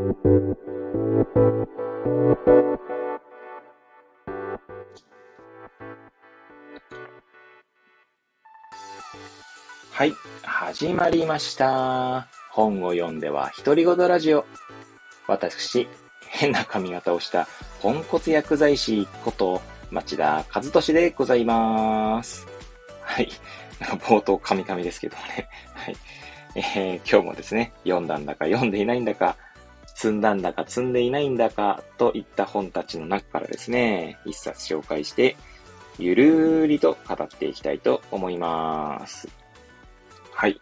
はい、始まりました。本を読んでは独り言ラジオ。私、変な髪型をしたポンコツ薬剤師こと町田和俊でございます。はい。冒頭カミカミですけどね。はい。えー、今日もですね、読んだんだか読んでいないんだか、積んだんだか積んでいないんだかといった本たちの中からですね、一冊紹介して、ゆるーりと語っていきたいと思います。はい。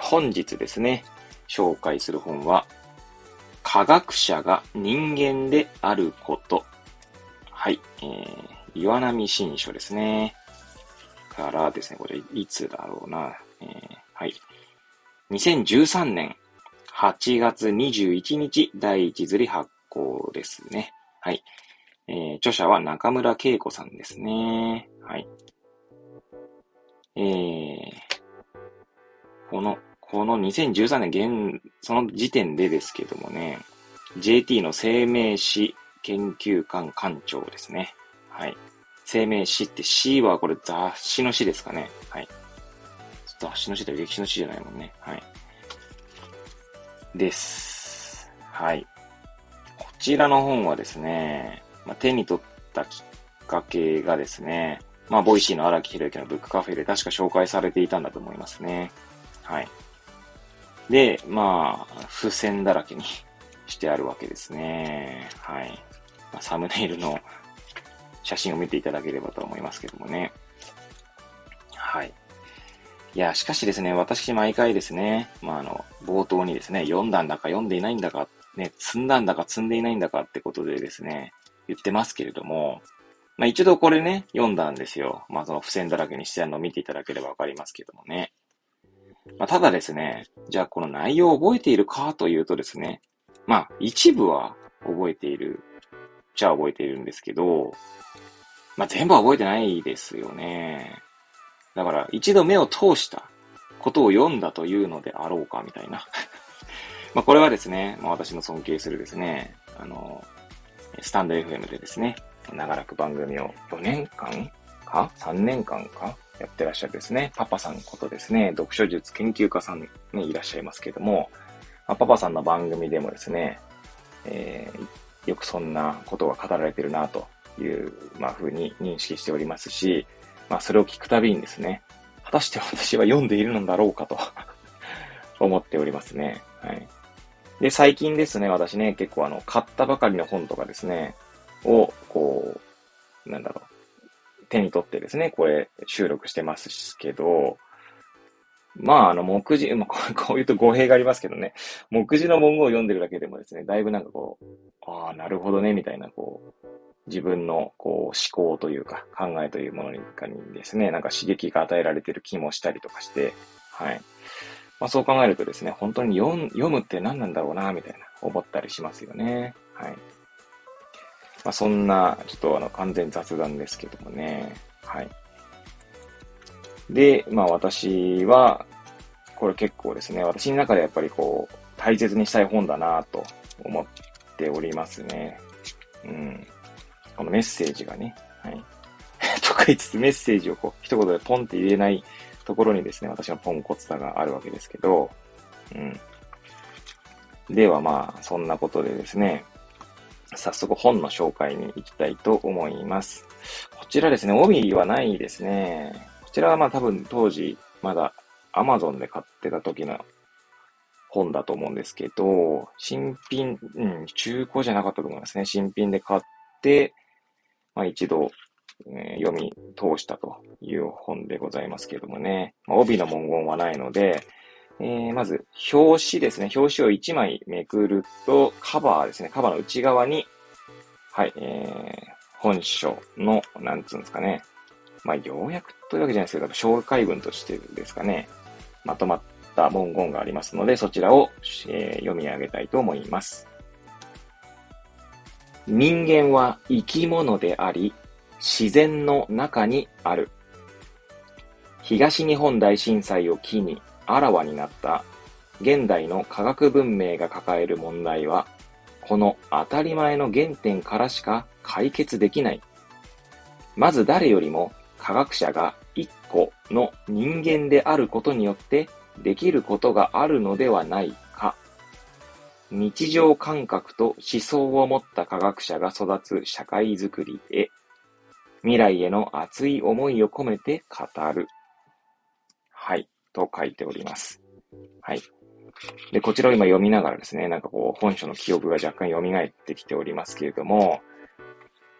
本日ですね、紹介する本は、科学者が人間であること。はい。えー、岩波新書ですね。からですね、これ、いつだろうな。えー、はい。2013年8月21日、第一釣り発行ですね。はい。えー、著者は中村恵子さんですね。はい。えー、この、この2013年現、その時点でですけどもね、JT の生命史研究館館長ですね。はい。生命史って C はこれ雑誌の誌ですかね。はい。雑誌の誌って歴史の史じゃないもんね。はい。です。はい。こちらの本はですね、まあ、手に取ったきっかけがですね、まあ、 Voicy の荒木博行のブックカフェで確か紹介されていたんだと思いますね。はい。で、まあ、付箋だらけにしてあるわけですね。はい。まあ、サムネイルの写真を見ていただければと思いますけどもね。はい。いや、しかしですね、私毎回ですね、まあ、あの、冒頭にですね、読んだんだか読んでいないんだか、ね、積んだんだか積んでいないんだかってことでですね、言ってますけれども、まあ、一度これね、読んだんですよ。まあ、その付箋だらけにしてあの見ていただければわかりますけどもね。まあ、ただですね、じゃあこの内容を覚えているかというとですね、まあ、一部は覚えている、じゃあ覚えているんですけど、まあ、全部は覚えてないですよね。だから、一度目を通したことを読んだというのであろうか、みたいな。まあ、これはですね、まあ、私の尊敬するですね、あの、スタンド FM でですね、長らく番組を4年間か ?3 年間かやってらっしゃるですね、パパさんことですね、読書術研究家さんね、いらっしゃいますけども、まあ、パパさんの番組でもですね、えー、よくそんなことが語られてるなという、まあ、風に認識しておりますし、まあ、それを聞くたびにですね、果たして私は読んでいるのだろうかと 思っておりますね。はい。で、最近ですね、私ね、結構あの、買ったばかりの本とかですね、を、こう、なんだろう、手に取ってですね、これ収録してますけど、まあ、あの、目次、まあ、こういうと語弊がありますけどね、目次の文言を読んでるだけでもですね、だいぶなんかこう、ああ、なるほどね、みたいな、こう、自分のこう思考というか考えというものにですね、なんか刺激が与えられてる気もしたりとかして、はい。まあそう考えるとですね、本当に読むって何なんだろうな、みたいな思ったりしますよね。はい。まあ、そんな、ちょっとあの、完全雑談ですけどもね。はい。で、まあ私は、これ結構ですね、私の中でやっぱりこう、大切にしたい本だなと思っておりますね。うん。このメッセージがね、はい。とか言いつつメッセージをこう、一言でポンって入れないところにですね、私のポンコツさがあるわけですけど、うん。ではまあ、そんなことでですね、早速本の紹介に行きたいと思います。こちらですね、帯はないですね。こちらはまあ多分当時まだ Amazon で買ってた時の本だと思うんですけど、新品、うん、中古じゃなかったと思いますね。新品で買って、まあ一度、えー、読み通したという本でございますけどもね。まあ、帯の文言はないので、えー、まず、表紙ですね。表紙を1枚めくると、カバーですね。カバーの内側に、はい、えー、本書の、なんつうんですかね。まあ、要約というわけじゃないですけど、紹介文としてですかね。まとまった文言がありますので、そちらを、えー、読み上げたいと思います。人間は生き物であり、自然の中にある。東日本大震災を機にあらわになった現代の科学文明が抱える問題は、この当たり前の原点からしか解決できない。まず誰よりも科学者が一個の人間であることによってできることがあるのではない。日常感覚と思想を持った科学者が育つ社会づくりへ、未来への熱い思いを込めて語る。はい、と書いております。はい。で、こちらを今読みながらですね、なんかこう、本書の記憶が若干蘇ってきておりますけれども、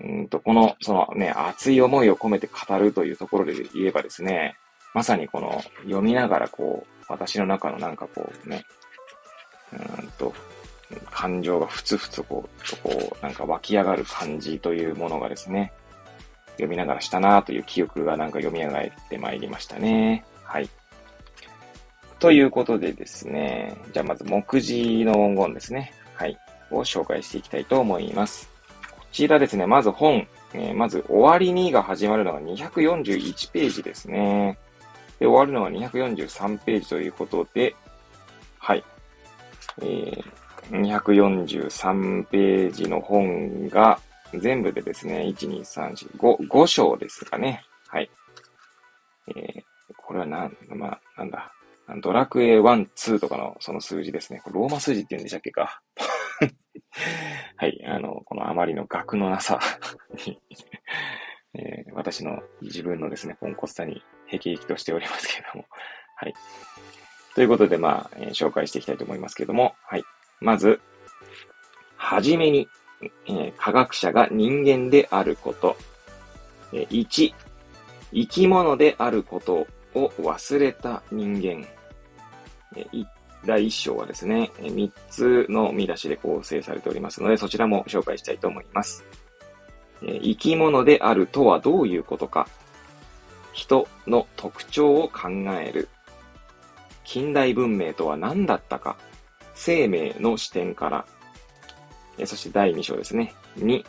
うんと、この、そのね、熱い思いを込めて語るというところで言えばですね、まさにこの、読みながらこう、私の中のなんかこうね、うんと、感情がふつふつこう、とこう、なんか湧き上がる感じというものがですね、読みながらしたなという記憶がなんか読み上がってまいりましたね。はい。ということでですね、じゃあまず目次の文言ですね。はい。を紹介していきたいと思います。こちらですね、まず本、えー、まず終わりにが始まるのが241ページですね。で、終わるのが243ページということで、はい。えー、243ページの本が全部でですね、1、2、3、4、5、5章ですかね。はい。えー、これはなん、まあ、なんだ。ドラクエ1、2とかのその数字ですね。これローマ数字って言うんでしたっけか。はい。あの、このあまりの額のなさに えー、私の自分のですね、ポンコツさに辟易としておりますけれども。はい。ということで、まあ、えー、紹介していきたいと思いますけれども。はい。まず、はじめに、えー、科学者が人間であること。えー、1、生き物であることを忘れた人間。えー、第1章はですね、えー、3つの見出しで構成されておりますので、そちらも紹介したいと思います。えー、生き物であるとはどういうことか。人の特徴を考える。近代文明とは何だったか。生命の視点から。えそして第2章ですね。2、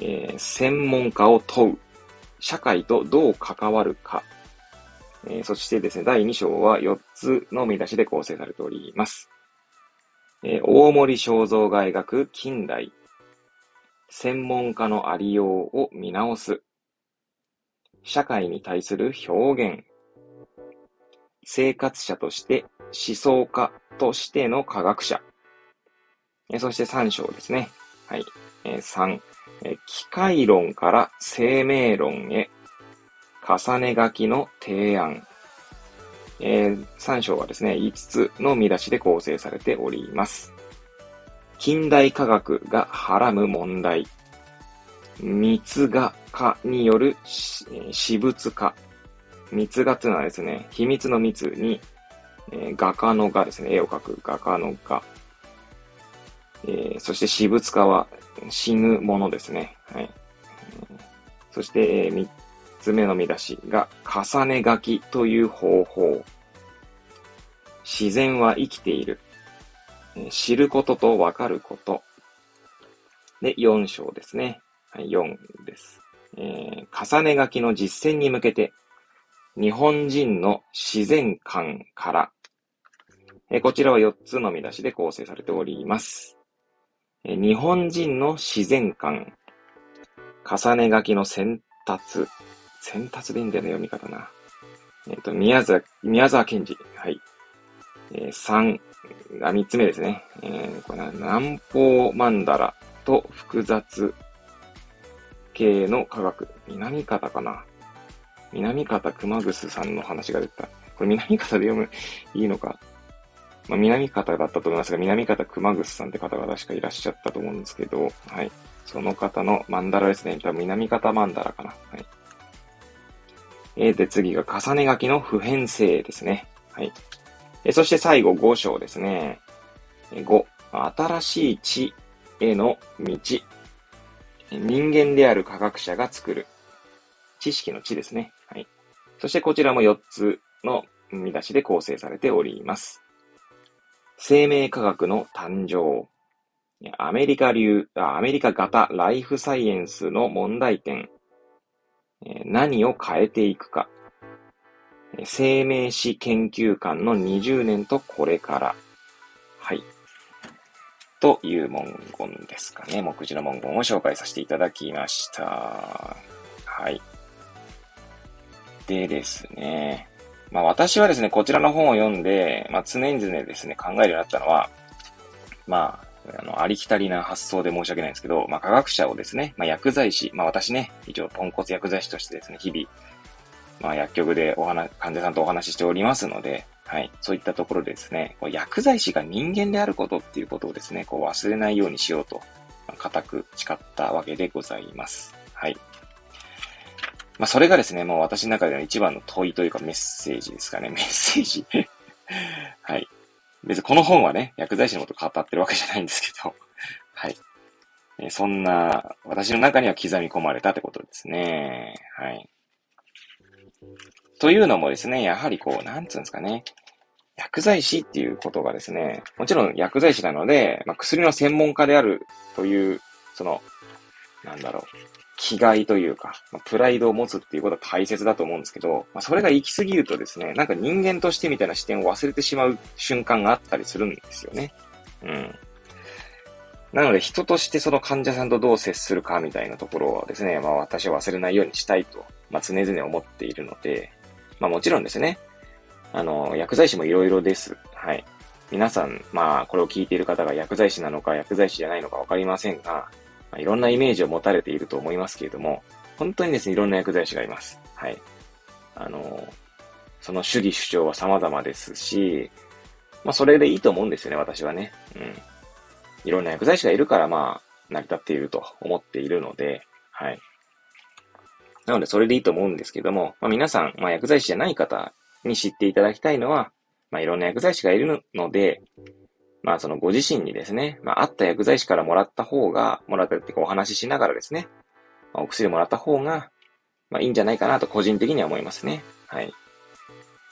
えー、専門家を問う。社会とどう関わるか。えー、そしてですね、第2章は4つの見出しで構成されております。えー、大森正蔵が描く近代。専門家のありようを見直す。社会に対する表現。生活者として思想家としての科学者。えそして3章ですね。はい。え3、え機械論から生命論へ。重ね書きの提案。えー、3章はですね、5つの見出しで構成されております。近代科学がはらむ問題。密画化による私物化。密画というのはですね、秘密の密に、え、画家の画ですね、絵を描く画家の画。えー、そして私物化は死ぬものですね。はい。そして、えー、つ目の見出しが、重ね書きという方法。自然は生きている。知ることとわかること。で、4章ですね。はい、4です。えー、重ね書きの実践に向けて、日本人の自然観から、え、こちらは4つの見出しで構成されております。え、日本人の自然観、重ね書きの選達、先達でいいんだよね、読み方な。えっ、と、宮沢、宮沢賢治。はい。えー、3、あ、3つ目ですね。えー、これ南方曼荼羅と複雑系の科学。南方かな南方熊楠さんの話が出た。これ南方で読む、いいのか。まあ、南方だったと思いますが、南方熊楠さんって方が確かいらっしゃったと思うんですけど、はい。その方の曼荼羅ですね。多分南方曼荼羅かな。はい。えー、で、次が重ね書きの普遍性ですね。はい。えそして最後5章ですね。5、新しい地への道。人間である科学者が作る。知識の知ですね。はい。そしてこちらも4つの見出しで構成されております。生命科学の誕生。アメリカ流、アメリカ型ライフサイエンスの問題点。何を変えていくか。生命史研究館の20年とこれから。はいという文言ですかね。目次の文言を紹介させていただきました。はい。でですね。まあ私はですね、こちらの本を読んで、まあ常々ですね、考えるようになったのは、まあ、あの、ありきたりな発想で申し訳ないんですけど、まあ科学者をですね、まあ薬剤師、まあ私ね、一応ポンコツ薬剤師としてですね、日々、まあ薬局でお話、患者さんとお話ししておりますので、はい。そういったところでですね、こう薬剤師が人間であることっていうことをですね、こう忘れないようにしようと、まあ、固く誓ったわけでございます。はい。まあ、それがですね、もう私の中での一番の問いというかメッセージですかね。メッセージ はい。別にこの本はね、薬剤師のこと語ってるわけじゃないんですけど、はい。えそんな、私の中には刻み込まれたってことですね。はい。というのもですね、やはりこう、なんつうんですかね。薬剤師っていうことがですね、もちろん薬剤師なので、まあ、薬の専門家であるという、その、なんだろう、気概というか、まあ、プライドを持つっていうことは大切だと思うんですけど、まあ、それが行き過ぎるとですね、なんか人間としてみたいな視点を忘れてしまう瞬間があったりするんですよね。うん。なので人としてその患者さんとどう接するかみたいなところをですね、まあ私は忘れないようにしたいと、まあ常々思っているので、まあもちろんですね、あの、薬剤師もいろいろです。はい。皆さん、まあこれを聞いている方が薬剤師なのか薬剤師じゃないのかわかりませんが、まあ、いろんなイメージを持たれていると思いますけれども、本当にですね、いろんな薬剤師がいます。はい。あの、その主義主張は様々ですし、まあ、それでいいと思うんですよね、私はね。うん。いろんな薬剤師がいるから、まあ、成り立っていると思っているので、はい。なので、それでいいと思うんですけども、まあ、皆さん、まあ、薬剤師じゃない方に知っていただきたいのは、まあ、いろんな薬剤師がいるので、まあそのご自身にですね、まああった薬剤師からもらった方が、もらったってこうお話ししながらですね、まあ、お薬もらった方が、まあいいんじゃないかなと個人的には思いますね。はい。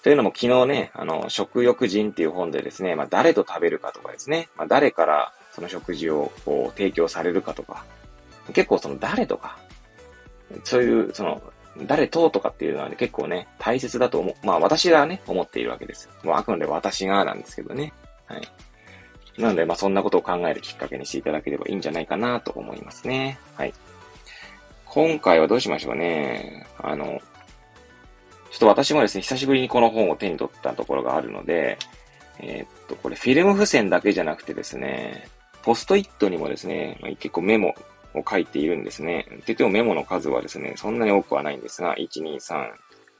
というのも昨日ね、あの、食欲人っていう本でですね、まあ誰と食べるかとかですね、まあ誰からその食事をこう提供されるかとか、結構その誰とか、そういう、その、誰ととかっていうのはね、結構ね、大切だと思う。まあ私がね、思っているわけです。もうあくまで私がなんですけどね。はい。なので、まあ、そんなことを考えるきっかけにしていただければいいんじゃないかなと思いますね。はい。今回はどうしましょうね。あの、ちょっと私もですね、久しぶりにこの本を手に取ったところがあるので、えー、っと、これフィルム付箋だけじゃなくてですね、ポストイットにもですね、結構メモを書いているんですね。って言ってもメモの数はですね、そんなに多くはないんですが、1、2、3、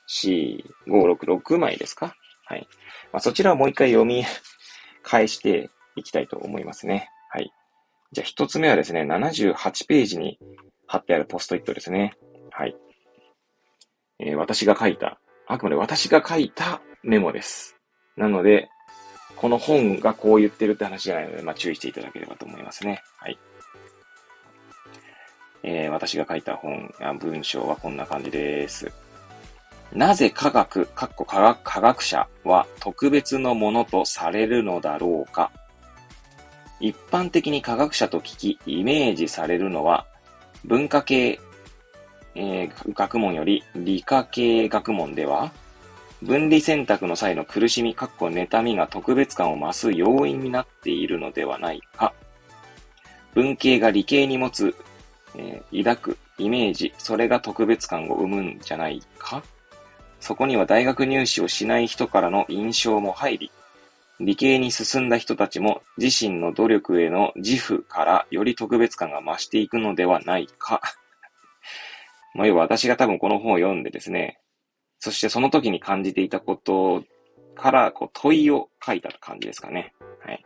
4、5、6、6枚ですかはい。まあ、そちらをもう一回読み返して、いきたいと思いますね。はい。じゃあ一つ目はですね、78ページに貼ってあるポストイットですね。はい。えー、私が書いた、あくまで私が書いたメモです。なので、この本がこう言ってるって話じゃないので、まあ、注意していただければと思いますね。はい。えー、私が書いた本、文章はこんな感じです。なぜ科学、かっこ科学、科学者は特別のものとされるのだろうか一般的に科学者と聞き、イメージされるのは、文化系、えー、学問より理科系学問では、分離選択の際の苦しみ、かっこ妬みが特別感を増す要因になっているのではないか。文系が理系に持つ、えー、抱くイメージ、それが特別感を生むんじゃないか。そこには大学入試をしない人からの印象も入り、理系に進んだ人たちも自身の努力への自負からより特別感が増していくのではないか。まあ、要は私が多分この本を読んでですね、そしてその時に感じていたことからこう問いを書いた感じですかね。はい。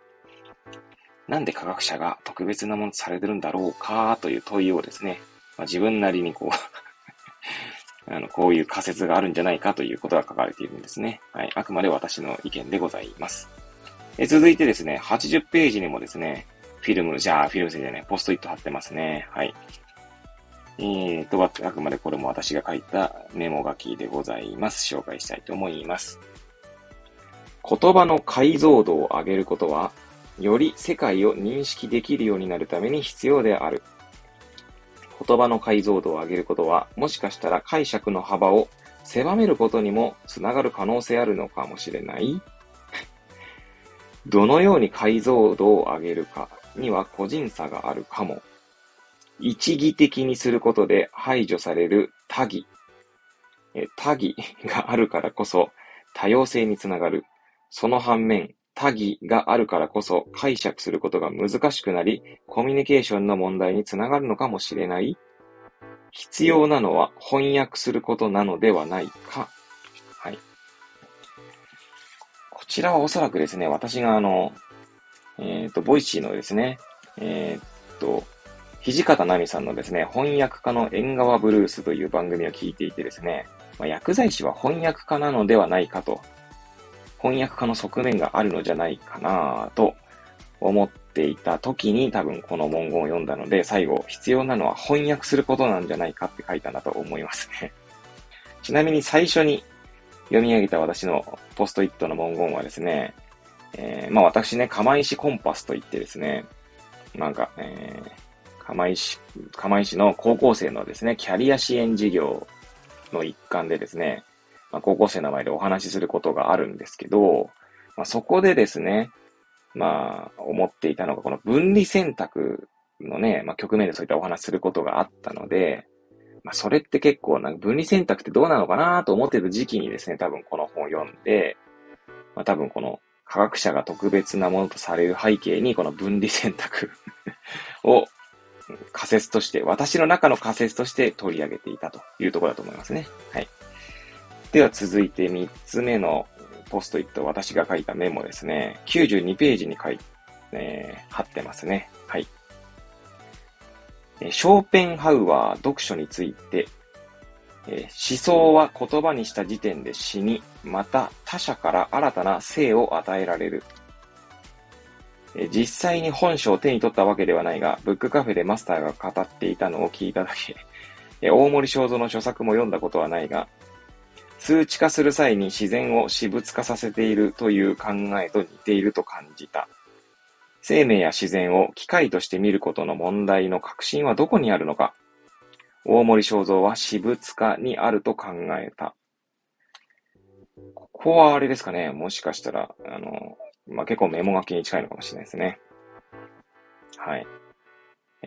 なんで科学者が特別なものとされてるんだろうかという問いをですね、まあ、自分なりにこう あの、こういう仮説があるんじゃないかということが書かれているんですね。はい。あくまで私の意見でございます。え続いてですね、80ページにもですね、フィルム、じゃあフィルムじゃない、ポストイット貼ってますね。はい。えーと、あくまでこれも私が書いたメモ書きでございます。紹介したいと思います。言葉の解像度を上げることは、より世界を認識できるようになるために必要である。言葉の解像度を上げることは、もしかしたら解釈の幅を狭めることにもつながる可能性あるのかもしれないどのように解像度を上げるかには個人差があるかも。一義的にすることで排除される多義。多義があるからこそ多様性につながる。その反面、多義があるからこそ解釈することが難しくなり、コミュニケーションの問題につながるのかもしれない。必要なのは翻訳することなのではないか。こちらはおそらくですね、私があの、えっ、ー、と、 Voicy のですね、えっ、と、土方奈美さんのですね、翻訳家の縁側ブルースという番組を聞いていてですね、まあ、薬剤師は翻訳家なのではないかと、翻訳家の側面があるのじゃないかなと思っていた時に多分この文言を読んだので、最後必要なのは翻訳することなんじゃないかって書いたんだと思いますね。ちなみに最初に読み上げた私のポストイットの文言はですね、えー、まあ私ね、釜石コンパスと言ってですね、なんか、えー、釜石、釜石の高校生のですね、キャリア支援事業の一環でですね、まあ、高校生の前でお話しすることがあるんですけど、まあ、そこでですね、まあ、思っていたのが、この分離選択のね、まあ、局面でそういったお話することがあったので、まあ、それって結構、なんか分離選択ってどうなのかなと思ってた時期にですね、多分この本を読んで、まあ、多分この科学者が特別なものとされる背景に、この分離選択 を仮説として、私の中の仮説として取り上げていたというところだと思いますね。はい。では続いて3つ目のポストイット、私が書いたメモですね。92ページに書いて、えー、貼ってますね。ショーペンハウアー読書について、え思想は言葉にした時点で死に、また他者から新たな生を与えられる。実際に本書を手に取ったわけではないが、ブックカフェでマスターが語っていたのを聞いただけ。大森正蔵の著作も読んだことはないが、数値化する際に自然を私物化させているという考えと似ていると感じた。生命や自然を機械として見ることの問題の核心はどこにあるのか大森正蔵は私物化にあると考えた。ここはあれですかね。もしかしたら、あの、まあ、結構メモ書きに近いのかもしれないですね。はい。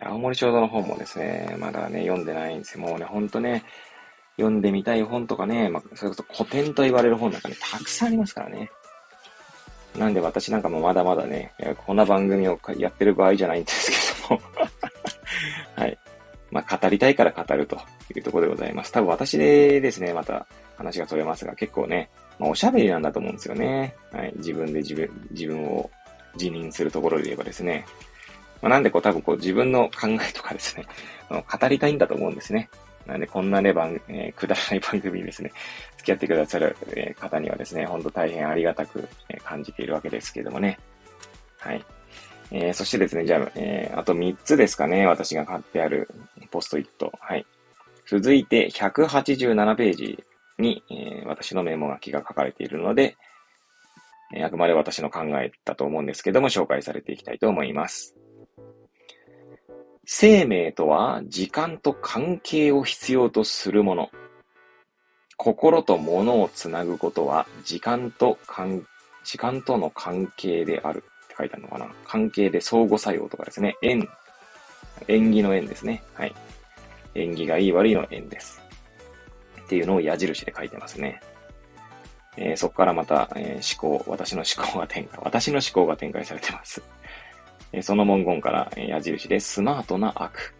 青森ちょうどの本もですね、まだね、読んでないんですよ。もうね、ほんとね、読んでみたい本とかね、まあ、それこそ古典と言われる本なんかね、たくさんありますからね。なんで私なんかもまだまだね、こんな番組をやってる場合じゃないんですけども はい。まあ、語りたいから語るというところでございます。多分私でですね、また話が取れますが、結構ね、まあ、おしゃべりなんだと思うんですよね。はい。自分で自分、自分を辞任するところで言えばですね。まあ、なんでこう多分こう自分の考えとかですね、語りたいんだと思うんですね。なんでこんなね、番、えー、くだらない番組にですね、付き合ってくださる、え、方にはですね、ほんと大変ありがたく、え、感じているわけですけどもね。はい。えー、そしてですね、じゃあ、えー、あと3つですかね、私が買ってあるポストイット。はい。続いて、187ページに、えー、私のメモ書きが書かれているので、え、あくまで私の考えだと思うんですけども、紹介されていきたいと思います。生命とは時間と関係を必要とするもの。心と物をつなぐことは時間と関、時間との関係であるって書いてあるのかな関係で相互作用とかですね。縁。縁起の縁ですね。はい。縁起がいい悪いの縁です。っていうのを矢印で書いてますね。えー、そこからまた、えー、思考、私の思考が展開、私の思考が展開されてます。その文言から、矢印でスマートな悪。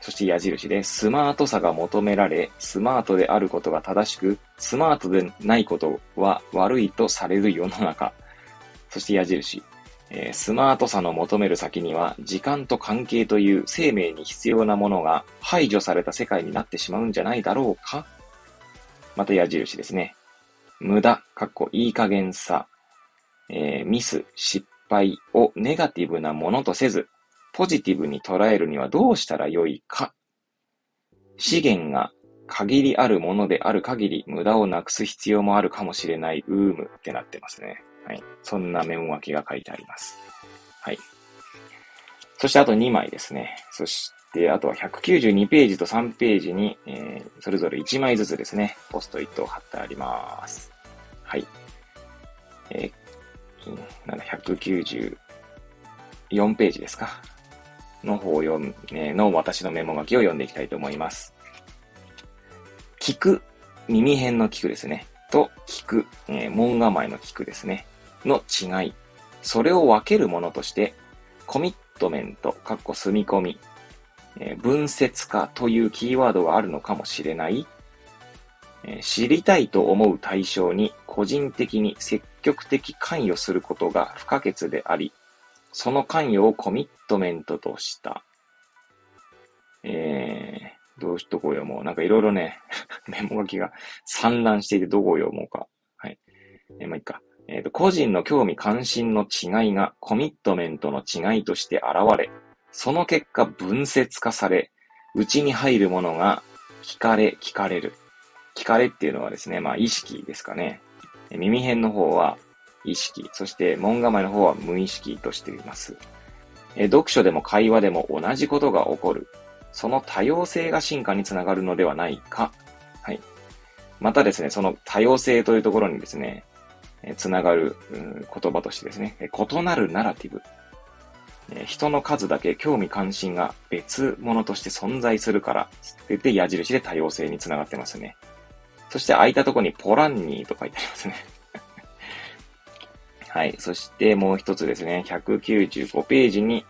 そして矢印でスマートさが求められ、スマートであることが正しく、スマートでないことは悪いとされる世の中。そして矢印。スマートさの求める先には、時間と関係という生命に必要なものが排除された世界になってしまうんじゃないだろうかまた矢印ですね。無駄、かっこいい加減さ、えー、ミス、失敗をネガティブなものとせず、ポジティブに捉えるにはどうしたらよいか。資源が限りあるものである限り無駄をなくす必要もあるかもしれない、うーむってなってますね。はい。そんなメモ書きが書いてあります。はい。そしてあと2枚ですね。そしで、あとは192ページと3ページに、えー、それぞれ1枚ずつですね、ポストイットを貼ってあります。はい。えー、なんだ、190、4ページですか。の方を読む、えの私のメモ書きを読んでいきたいと思います。聞く、耳辺の聞くですね。と、聞く、えー、門構えの聞くですね。の違い。それを分けるものとして、コミットメント、かっこ住み込み、えー、分節化というキーワードがあるのかもしれない。知りたいと思う対象に個人的に積極的関与することが不可欠であり、その関与をコミットメントとした。えー、どうしとこう読もう。なんかいろいろね、メモ書きが散乱していてどこを読もうか。はい。えー、まあ、いいか。えっ、ー、と、個人の興味関心の違いがコミットメントの違いとして現れ、その結果分節化され、内に入るものが聞かれ、聞かれる。聞かれっていうのはですね、まあ意識ですかね。耳辺の方は意識、そして門構えの方は無意識としています。読書でも会話でも同じことが起こる。その多様性が進化につながるのではないか。はい。またですね、その多様性というところにですね、つながる、うん、言葉としてですね、異なるナラティブ。人の数だけ興味関心が別物として存在するから、で矢印で多様性につながってますね。そして空いたとこにポランニーと書いてありますね。はい。そしてもう一つですね、195ページに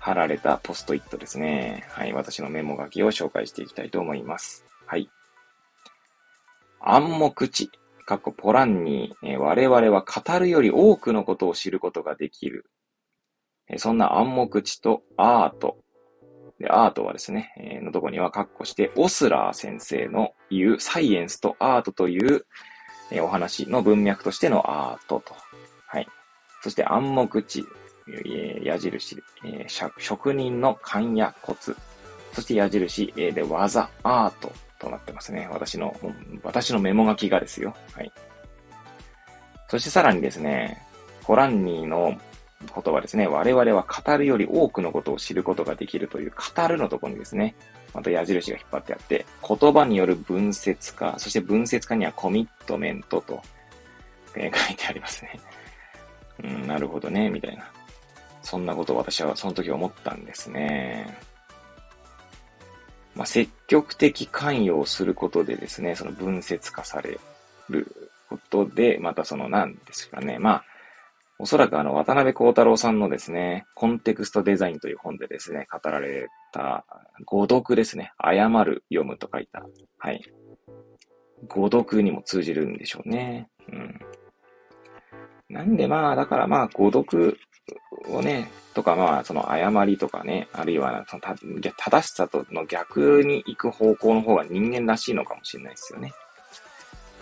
貼られたポストイットですね。はい。私のメモ書きを紹介していきたいと思います。はい。暗黙知、過去ポランに、え我々は語るより多くのことを知ることができる。えそんな暗黙知とアート。で、アートはですね、えのとこには括弧して、オスラー先生の言うサイエンスとアートという、えお話の文脈としてのアートとはい。そして暗黙知、えー、矢印、えー、職人の勘やコツ。そして矢印、えー、で技、アートとなってますね。私の、私のメモ書きがですよ。はい。そしてさらにですね、ホランニーの言葉ですね。我々は語るより多くのことを知ることができるという語るのところにですね、また矢印が引っ張ってあって、言葉による分節化、そして分節化にはコミットメントと、えー、書いてありますね。うん、なるほどね、みたいな。そんなことを私はその時思ったんですね。まあ、積極的関与をすることでですね、その分節化されることで、またその何ですかね。まあ、おそらくあの、渡辺幸太郎さんのですね、コンテクストデザインという本でですね、語られた、誤読ですね。誤る、読むと書いた。はい。誤読にも通じるんでしょうね。うん。なんでまあ、だからまあ、誤読をね、とかまあ、その誤りとかね、あるいはその正しさとの逆に行く方向の方が人間らしいのかもしれないですよね。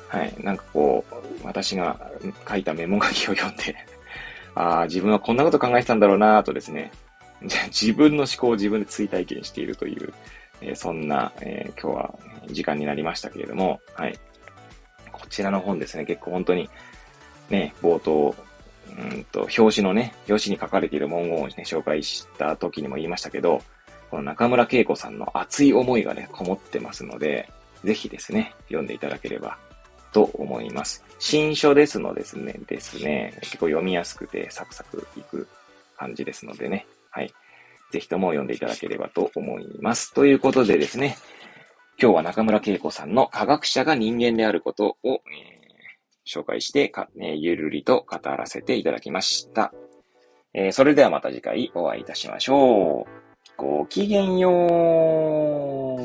はい。なんかこう、私が書いたメモ書きを読んでああ、自分はこんなこと考えてたんだろうなとですね、自分の思考を自分で追体験しているという、えー、そんな、えー、今日は時間になりましたけれども、はい。こちらの本ですね、結構本当にね、冒頭、うんと、表紙のね、表紙に書かれている文言をね、紹介した時にも言いましたけど、この中村恵子さんの熱い思いがね、こもってますので、ぜひですね、読んでいただければと思います。新書ですのですね、ですね、結構読みやすくてサクサクいく感じですのでね、はい。ぜひとも読んでいただければと思います。ということでですね、今日は中村恵子さんの科学者が人間であることを、えー紹介してか、えゆるりと語らせていただきました。えー、それではまた次回お会いいたしましょう。ごきげんよう。